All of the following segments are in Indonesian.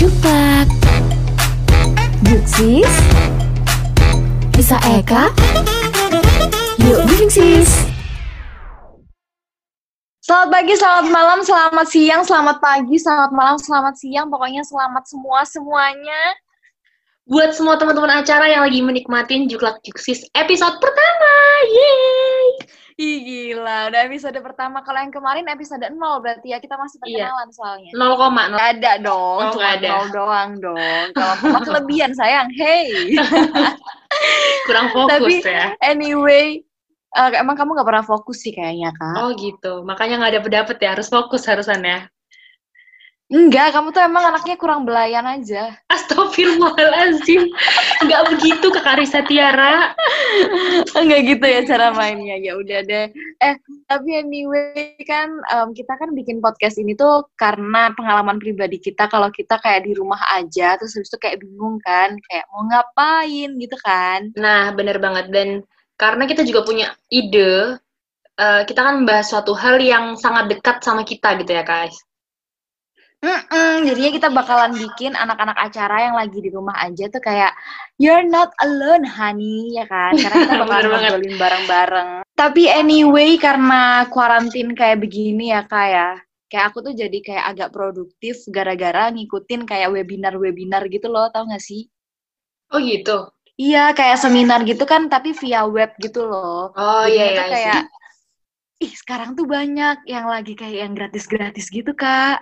Cupak. Juksis Bisa Eka? Yuk briefing sis. Selamat pagi, selamat malam, selamat siang, selamat pagi, selamat malam, selamat siang, pokoknya selamat semua semuanya. Buat semua teman-teman acara yang lagi menikmatin Juklak Juksis episode pertama, yeay! Ih gila, udah episode pertama. Kalau yang kemarin episode 0 berarti ya kita masih Iya. perkenalan soalnya. 0, Nggak ada dong, Oh, cuma ada. nol doang dong. Kalau kelebihan sayang, hey. kurang fokus Tapi ya. anyway, eh, emang kamu nggak pernah fokus sih kayaknya kak? Oh gitu, makanya nggak dapet-dapet ya, harus fokus harusan ya. Enggak, kamu tuh emang anaknya kurang belayan aja. Astagfirullahaladzim, nggak begitu ke Karisa Tiara. Enggak gitu ya cara mainnya. Ya udah deh. Eh, tapi anyway kan em, kita kan bikin podcast ini tuh karena pengalaman pribadi kita kalau kita kayak di rumah aja terus habis itu kayak bingung kan, kayak mau ngapain gitu kan. Nah, bener banget. Dan karena kita juga punya ide, eh, kita kan membahas suatu hal yang sangat dekat sama kita gitu ya, guys. Mm-mm, jadinya kita bakalan bikin anak-anak acara yang lagi di rumah aja tuh kayak you're not alone honey ya kan? Karena kita bakalan ngobrolin bareng-bareng. Tapi anyway karena kuarantin kayak begini ya kak ya kayak aku tuh jadi kayak agak produktif gara-gara ngikutin kayak webinar-webinar gitu loh tau gak sih? Oh gitu. iya kayak seminar gitu kan tapi via web gitu loh. Oh iya, iya. kayak ih sekarang tuh banyak yang lagi kayak yang gratis-gratis gitu kak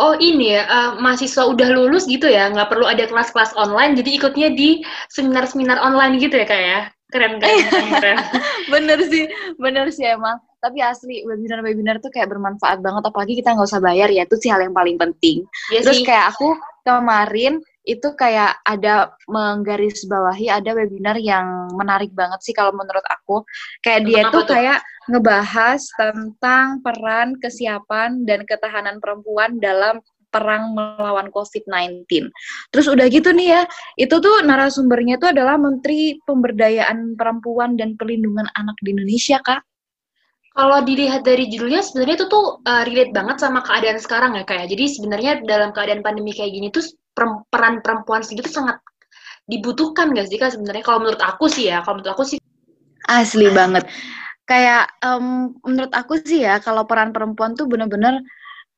Oh ini ya, eh, mahasiswa udah lulus gitu ya, nggak perlu ada kelas-kelas online, jadi ikutnya di seminar-seminar online gitu ya kak ya? Keren, keren, keren, keren. bener sih bener sih emang tapi asli webinar-webinar tuh kayak bermanfaat banget apalagi kita nggak usah bayar ya itu sih hal yang paling penting Iya terus sih. kayak aku kemarin itu kayak ada menggarisbawahi ada webinar yang menarik banget sih kalau menurut aku kayak dia tuh kayak ngebahas tentang peran kesiapan dan ketahanan perempuan dalam perang melawan COVID-19. Terus udah gitu nih ya, itu tuh narasumbernya tuh adalah Menteri Pemberdayaan Perempuan dan Perlindungan Anak di Indonesia, Kak. Kalau dilihat dari judulnya, sebenarnya itu tuh eh, relate banget sama keadaan sekarang ya kayak. Jadi sebenarnya dalam keadaan pandemi kayak gini tuh peran perempuan sendiri tuh sangat dibutuhkan gak sih kak sebenarnya? Kalau menurut aku sih ya, kalau menurut aku sih Asli banget. Kayak em, menurut aku sih ya, kalau peran perempuan tuh bener-bener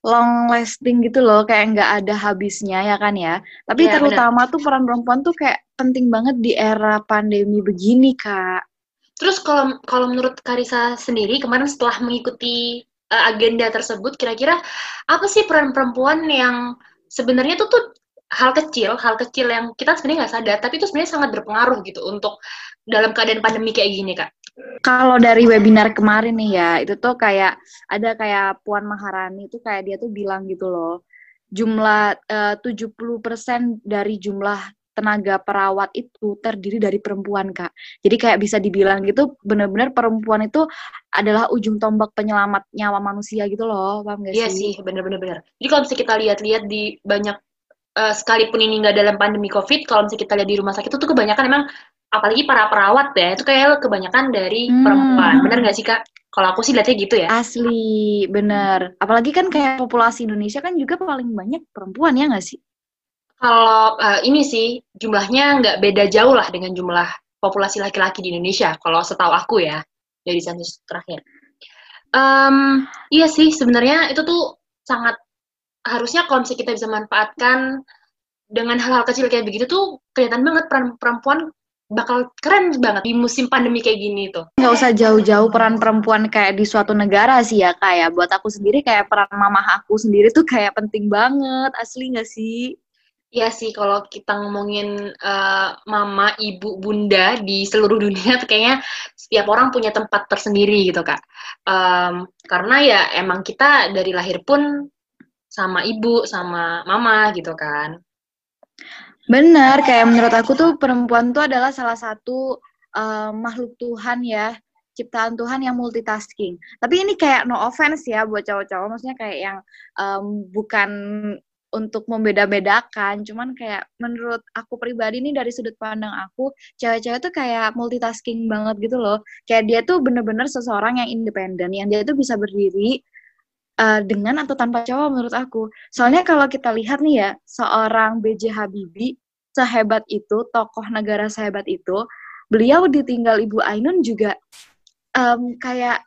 long lasting gitu loh, kayak nggak ada habisnya ya kan ya. Tapi Iya, terutama tuh peran perempuan tuh kayak penting banget di era pandemi begini, Kak. Terus kalau kalau menurut Karisa sendiri kemarin setelah mengikuti uh, agenda tersebut kira-kira apa sih peran perempuan yang sebenarnya itu tuh hal kecil, hal kecil yang kita sebenarnya nggak sadar tapi itu sebenarnya sangat berpengaruh gitu untuk dalam keadaan pandemi kayak gini, Kak. Kalau dari webinar kemarin nih ya, itu tuh kayak ada kayak Puan Maharani tuh kayak dia tuh bilang gitu loh. Jumlah eh, 70% dari jumlah tenaga perawat itu terdiri dari perempuan, Kak. Jadi kayak bisa dibilang gitu benar-benar perempuan itu adalah ujung tombak penyelamat nyawa manusia gitu loh. Paham gak Iya sih? sih, bener-bener bener. Jadi kalau misalnya kita lihat-lihat di banyak eh, sekalipun ini nggak dalam pandemi COVID, kalau misalnya kita lihat di rumah sakit itu tuh kebanyakan emang apalagi para perawat ya, itu kayak kebanyakan dari Hmm. perempuan. Bener nggak sih, Kak? Kalau aku sih lihatnya gitu ya. Asli, bener. Apalagi kan kayak populasi Indonesia kan juga paling banyak perempuan ya nggak sih? Kalau eh, ini sih jumlahnya nggak beda jauh lah dengan jumlah populasi laki-laki di Indonesia. Kalau setahu aku ya dari sensus terakhir. Em, iya sih sebenarnya itu tuh sangat harusnya kalau misalnya kita bisa manfaatkan dengan hal-hal kecil kayak begitu tuh kelihatan banget peran perempuan bakal keren banget di musim pandemi kayak gini tuh. nggak usah jauh-jauh peran perempuan kayak di suatu negara sih ya kayak buat aku sendiri kayak peran mamah aku sendiri tuh kayak penting banget asli nggak sih Iya sih, kalau kita ngomongin eh, mama, ibu, bunda di seluruh dunia tuh kayaknya setiap orang punya tempat tersendiri gitu, Kak. Em, karena ya emang kita dari lahir pun sama ibu, sama mama gitu kan. bener kayak menurut aku tuh perempuan tuh adalah salah satu eh, makhluk Tuhan ya ciptaan Tuhan yang multitasking tapi ini kayak no offense ya buat cowok-cowok maksudnya kayak yang em, bukan untuk membeda-bedakan cuman kayak menurut aku pribadi nih dari sudut pandang aku cewek-cewek tuh kayak multitasking banget gitu loh kayak dia tuh bener-bener seseorang yang independen yang dia tuh bisa berdiri uh, dengan atau tanpa cowok menurut aku. Soalnya kalau kita lihat nih ya, seorang B.J. Habibie sehebat itu, tokoh negara sehebat itu, beliau ditinggal Ibu Ainun juga um, kayak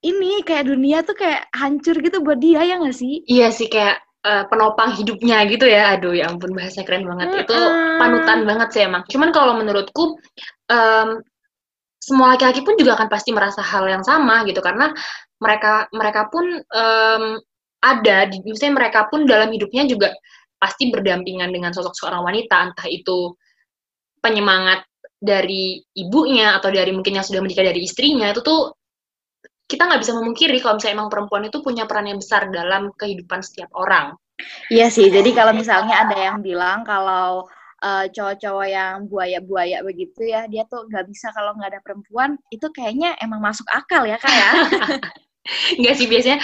ini kayak dunia tuh kayak hancur gitu buat dia ya nggak sih? Iya sih kayak uh, penopang hidupnya gitu ya. Aduh ya ampun bahasa keren banget. Mm -hmm. Itu panutan banget sih emang. Cuman kalau menurutku um, semua laki-laki pun juga akan pasti merasa hal yang sama gitu karena mereka mereka pun um, ada di misalnya mereka pun dalam hidupnya juga pasti berdampingan dengan sosok seorang wanita entah itu penyemangat dari ibunya atau dari mungkin yang sudah menikah dari istrinya itu tuh kita nggak bisa memungkiri kalau misalnya emang perempuan itu punya peran yang besar dalam kehidupan setiap orang. Iya sih, jadi kalau misalnya ada yang bilang kalau uh, cowok-cowok yang buaya-buaya begitu ya, dia tuh nggak bisa kalau nggak ada perempuan, itu kayaknya emang masuk akal ya kak ya? Nggak sih, biasanya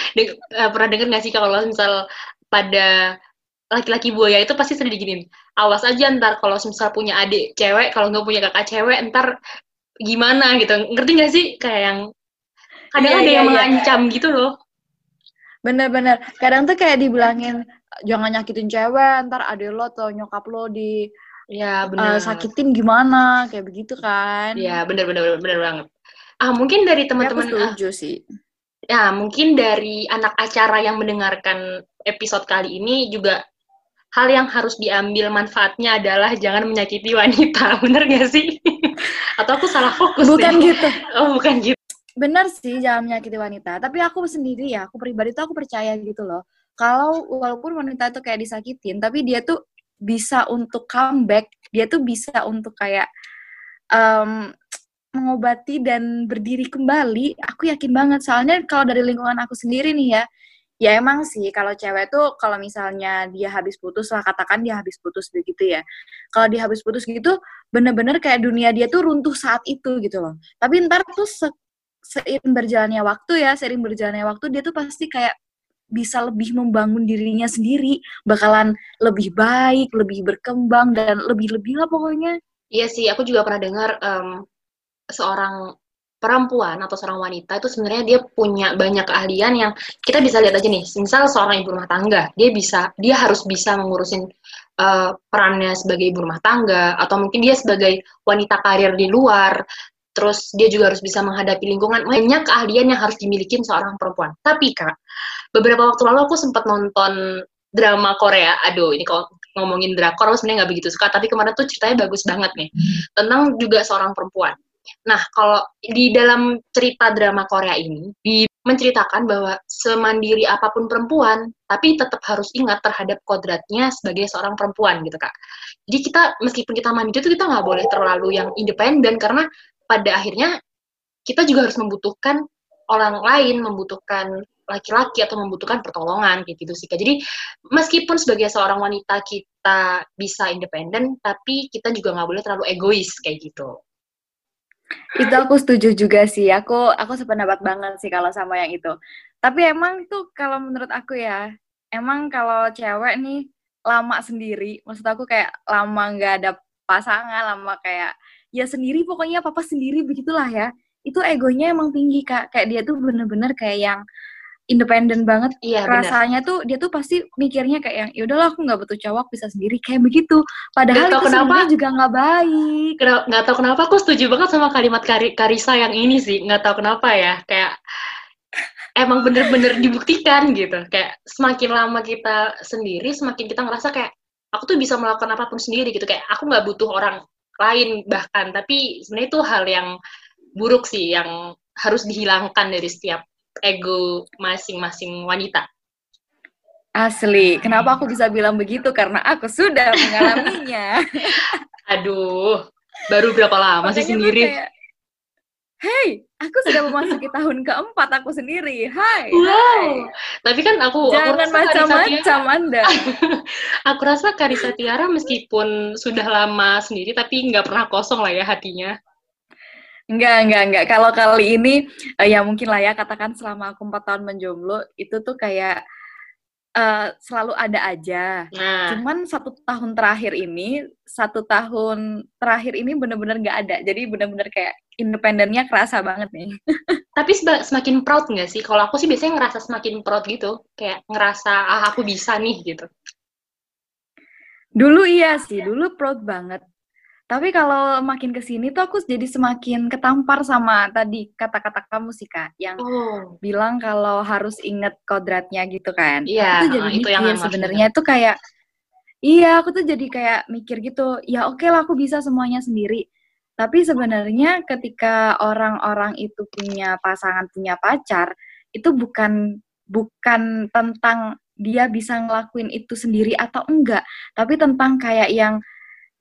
uh, pernah denger nggak sih kalau misal pada laki-laki buaya itu pasti sering diginin, awas aja ntar kalau misal punya adik cewek, kalau nggak punya kakak cewek, ntar gimana gitu, ngerti nggak sih? Kayak yang kadang iya, ada iya, yang iya. mengancam gitu loh bener-bener kadang tuh kayak dibilangin jangan nyakitin cewek ntar ada lo atau nyokap lo di ya bener. Uh, sakitin gimana kayak begitu kan ya bener bener bener, banget ah mungkin dari teman-teman setuju ah, sih ya mungkin dari anak acara yang mendengarkan episode kali ini juga hal yang harus diambil manfaatnya adalah jangan menyakiti wanita bener gak sih? Atau aku salah fokus bukan nih? gitu. Oh bukan gitu. Benar sih jangan menyakiti wanita. Tapi aku sendiri ya aku pribadi tuh aku percaya gitu loh. Kalau walaupun wanita itu kayak disakitin tapi dia tuh bisa untuk comeback. Dia tuh bisa untuk kayak um, mengobati dan berdiri kembali aku yakin banget. Soalnya kalau dari lingkungan aku sendiri nih ya ya emang sih kalau cewek tuh kalau misalnya dia habis putus lah katakan dia habis putus begitu ya. Kalau dia habis putus gitu bener-bener kayak dunia dia tuh runtuh saat itu gitu loh. Tapi ntar tuh seiring berjalannya waktu ya, seiring berjalannya waktu dia tuh pasti kayak bisa lebih membangun dirinya sendiri, bakalan lebih baik, lebih berkembang dan lebih-lebih lah pokoknya. Iya sih, aku juga pernah dengar um, seorang perempuan atau seorang wanita itu sebenarnya dia punya banyak keahlian yang kita bisa lihat aja nih. Misal seorang ibu rumah tangga, dia bisa dia harus bisa mengurusin uh, perannya sebagai ibu rumah tangga atau mungkin dia sebagai wanita karir di luar terus dia juga harus bisa menghadapi lingkungan. Banyak keahlian yang harus dimiliki seorang perempuan. Tapi kak beberapa waktu lalu aku sempat nonton drama Korea. Aduh ini kalau ngomongin drakor aku sebenarnya nggak begitu suka tapi kemarin tuh ceritanya bagus banget nih tentang juga seorang perempuan nah kalau di dalam cerita drama Korea ini di menceritakan bahwa semandiri apa pun perempuan, tapi tetap harus ingat terhadap kodratnya sebagai seorang perempuan gitu kak. Jadi kita meskipun kita mandiri itu kita nggak boleh terlalu yang independen karena pada akhirnya kita juga harus membutuhkan orang lain, membutuhkan laki-laki atau membutuhkan pertolongan kayak gitu sih. Jadi meskipun sebagai seorang wanita kita bisa independen, tapi kita juga nggak boleh terlalu egois kayak gitu. Itu aku setuju juga sih. Aku aku sependapat banget sih kalau sama yang itu. Tapi emang tuh kalau menurut aku ya, emang kalau cewek nih lama sendiri, maksud aku kayak lama nggak ada pasangan, lama kayak ya sendiri pokoknya papa sendiri begitulah ya itu egonya emang tinggi kak kayak dia tuh bener-bener kayak yang independen banget. Iya, rasanya bener. tuh dia tuh pasti mikirnya kayak yang yaudahlah aku nggak butuh cowok bisa sendiri. Kayak begitu. Padahal itu kenapa, juga nggak baik. Nggak tahu kenapa aku setuju banget sama kalimat Kari, Karisa yang ini sih. Nggak tahu kenapa ya kayak emang bener-bener dibuktikan gitu. Kayak semakin lama kita sendiri semakin kita ngerasa kayak aku tuh bisa melakukan apa pun sendiri gitu. Kayak aku nggak butuh orang lain bahkan. Tapi sebenarnya itu hal yang buruk sih yang harus dihilangkan dari setiap ego masing-masing wanita. Asli, kenapa aku bisa bilang begitu? Karena aku sudah mengalaminya. Aduh, baru berapa lama sih sendiri? Kayak, Hey, aku sudah memasuki tahun keempat aku sendiri. Hai. Wow. Hai. Tapi kan aku jangan macam-macam Anda. aku rasa Karisa Tiara meskipun sudah lama sendiri tapi nggak pernah kosong lah ya hatinya. Enggak, enggak, enggak. Kalau kali ini uh, ya mungkin lah ya katakan selama aku empat tahun menjomblo itu tuh kayak uh, selalu ada aja. Nah. Cuman satu tahun terakhir ini, satu tahun terakhir ini bener-bener nggak ada. Jadi bener-bener kayak independennya kerasa banget nih. Tapi semakin proud nggak sih? Kalau aku sih biasanya ngerasa semakin proud gitu, kayak ngerasa ah aku bisa nih gitu. Dulu iya sih, dulu proud banget. Tapi kalau makin ke sini tuh aku jadi semakin ketampar sama tadi kata-kata kamu sih Kak, yang oh. bilang kalau harus inget kodratnya gitu kan. Iya, itu jadi itu mikir sebenarnya itu kayak Iya, aku tuh jadi kayak mikir gitu, ya oke okay lah aku bisa semuanya sendiri. Tapi sebenarnya ketika orang-orang itu punya pasangan, punya pacar, itu bukan bukan tentang dia bisa ngelakuin itu sendiri atau enggak, tapi tentang kayak yang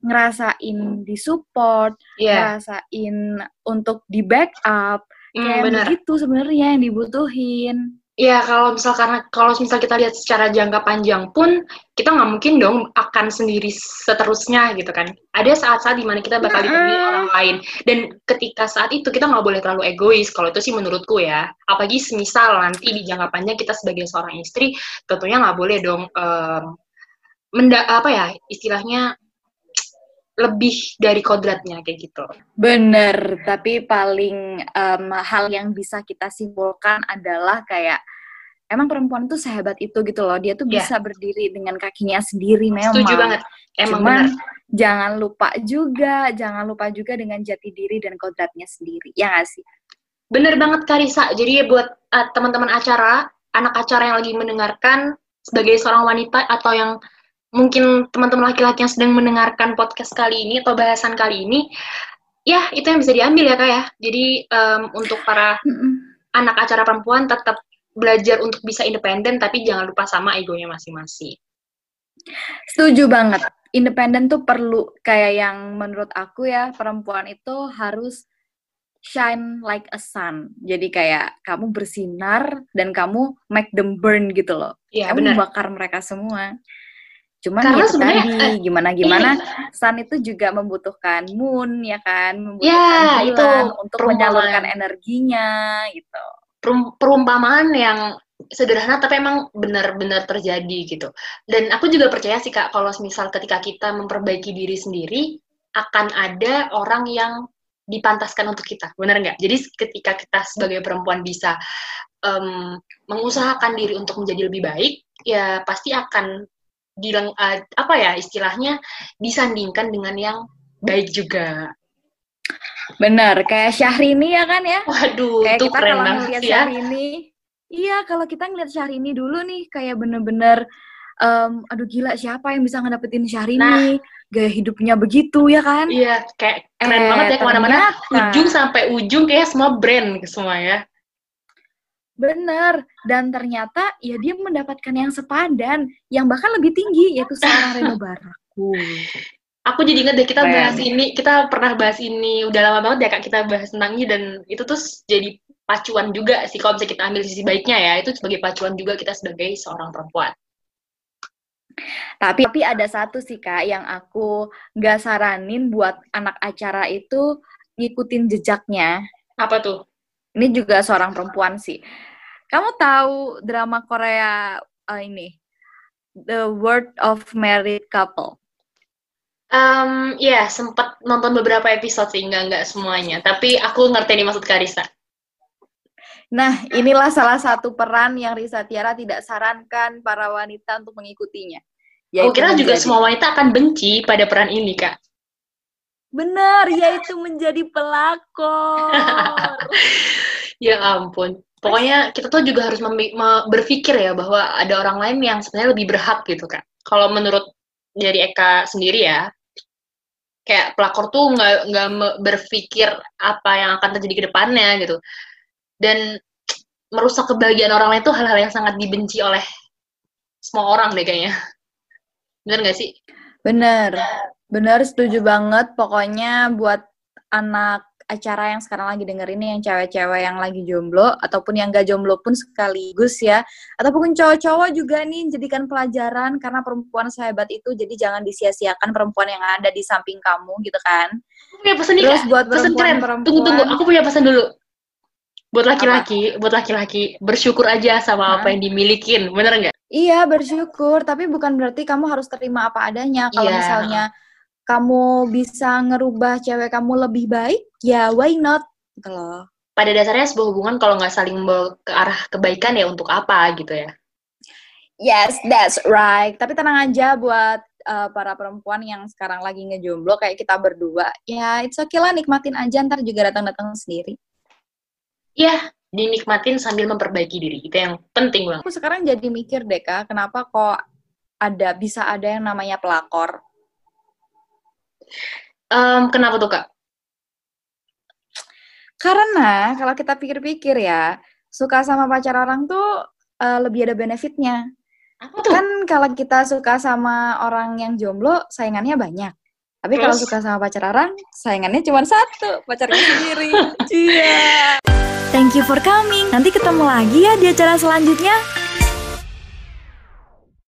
ngerasain disupport, yeah. ngerasain untuk di backup, mm, kayak bener. begitu sebenarnya yang dibutuhin. Iya, kalau misal karena kalau misal kita lihat secara jangka panjang pun kita nggak mungkin dong akan sendiri seterusnya gitu kan. Ada saat-saat di mana kita bakal ditemani orang lain dan ketika saat itu kita nggak boleh terlalu egois. Kalau itu sih menurutku ya. Apalagi misal nanti di jangka panjang kita sebagai seorang istri tentunya nggak boleh dong um, menda apa ya istilahnya lebih dari kodratnya kayak gitu. Bener, tapi paling um, hal yang bisa kita simpulkan adalah kayak emang perempuan itu sehebat itu gitu loh. Dia tuh yeah. bisa berdiri dengan kakinya sendiri memang. Setuju banget. Emang Cuman bener. jangan lupa juga, jangan lupa juga dengan jati diri dan kodratnya sendiri. Ya gak sih? Bener banget Karisa. Jadi buat uh, teman-teman acara, anak acara yang lagi mendengarkan sebagai seorang wanita atau yang mungkin teman-teman laki-laki yang sedang mendengarkan podcast kali ini atau bahasan kali ini, ya itu yang bisa diambil ya kak ya. Jadi um, untuk para anak acara perempuan tetap belajar untuk bisa independen, tapi jangan lupa sama egonya masing-masing. Setuju banget. Independen tuh perlu kayak yang menurut aku ya perempuan itu harus shine like a sun. Jadi kayak kamu bersinar dan kamu make them burn gitu loh. Iya, kamu bener. bakar mereka semua. Cuman Karena ya sebenarnya tadi eh, gimana gimana iya. sun itu juga membutuhkan moon ya kan, membutuhkan ya, bulan itu untuk menyalurkan energinya gitu. Perumpamaan yang sederhana tapi emang benar-benar terjadi gitu. Dan aku juga percaya sih Kak kalau misal ketika kita memperbaiki diri sendiri akan ada orang yang dipantaskan untuk kita, benar nggak? Jadi ketika kita sebagai perempuan bisa um, mengusahakan diri untuk menjadi lebih baik, ya pasti akan bilang uh, apa ya istilahnya disandingkan dengan yang baik juga. Benar, kayak Syahrini ya kan ya? Waduh, kayak itu kita keren kalau ngeliat ya. Syahrini, iya kalau kita ngeliat Syahrini dulu nih kayak bener-bener, um, aduh gila siapa yang bisa ngedapetin Syahrini? Nah, gaya hidupnya begitu ya kan? Iya, kayak keren eh, banget ya ke mana-mana, ujung sampai ujung kayak semua brand semua ya. Bener, dan ternyata ya dia mendapatkan yang sepadan, yang bahkan lebih tinggi, yaitu seorang Reno Baraku. Aku jadi inget deh, kita bahas ini, kita pernah bahas ini, udah lama banget ya kak, kita bahas tentang ini, dan itu tuh jadi pacuan juga sih, kalau bisa kita ambil sisi baiknya ya, itu sebagai pacuan juga kita sebagai seorang perempuan. Tapi, tapi ada satu sih kak, yang aku nggak saranin buat anak acara itu ngikutin jejaknya. Apa tuh? Ini juga seorang perempuan sih. Kamu tahu drama Korea uh, ini The World of Married Couple? Um, ya, yeah, sempat nonton beberapa episode sih, enggak, enggak semuanya. Tapi aku ngerti nih maksud Karisa. Nah, inilah salah satu peran yang Risa Tiara tidak sarankan para wanita untuk mengikutinya. Aku kira menjadi... juga semua wanita akan benci pada peran ini, Kak. Benar, yaitu menjadi pelakor. ya ampun. Pokoknya kita tuh juga harus berpikir ya bahwa ada orang lain yang sebenarnya lebih berhak gitu kan. Kalau menurut dari Eka sendiri ya, kayak pelakor tuh nggak nggak berpikir apa yang akan terjadi ke depannya gitu. Dan merusak kebahagiaan orang lain tuh hal-hal yang sangat dibenci oleh semua orang deh kayaknya. Bener nggak sih? Bener. Bener, setuju banget. Pokoknya buat anak acara yang sekarang lagi denger ini yang cewek-cewek yang lagi jomblo ataupun yang gak jomblo pun sekaligus ya. Ataupun cowok-cowok juga nih jadikan pelajaran. Karena perempuan sehebat itu jadi jangan disia-siakan perempuan yang ada di samping kamu gitu kan. Aku punya pesan nih terus buat pesan keren. perempuan, tunggu tunggu. Aku punya pesan dulu. Buat laki-laki buat laki-laki bersyukur aja sama apa yang dimilikin. Bener nggak? Iya bersyukur. Tapi bukan berarti kamu harus terima apa adanya. Kalau yeah. misalnya kamu bisa ngerubah cewek kamu lebih baik, ya why not? Gitu loh. Pada dasarnya sebuah hubungan kalau nggak saling membawa ke arah kebaikan ya untuk apa gitu ya. Yes, that's right. Tapi tenang aja buat uh, para perempuan yang sekarang lagi ngejomblo kayak kita berdua. Ya, it's okay lah, nikmatin aja, ntar juga datang-datang sendiri. Iya, dinikmatin sambil memperbaiki diri. Itu yang penting banget. Aku sekarang jadi mikir deh, Kak, kenapa kok ada bisa ada yang namanya pelakor? Um, kenapa tuh, Kak? Karena kalau kita pikir-pikir ya, suka sama pacar orang tuh uh, lebih ada benefitnya. Apa tuh? Kan kalau kita suka sama orang yang jomblo, saingannya banyak. Tapi kalau suka sama pacar orang, saingannya cuma satu, pacarnya sendiri. Iya. Thank you for coming. Nanti ketemu lagi ya di acara selanjutnya.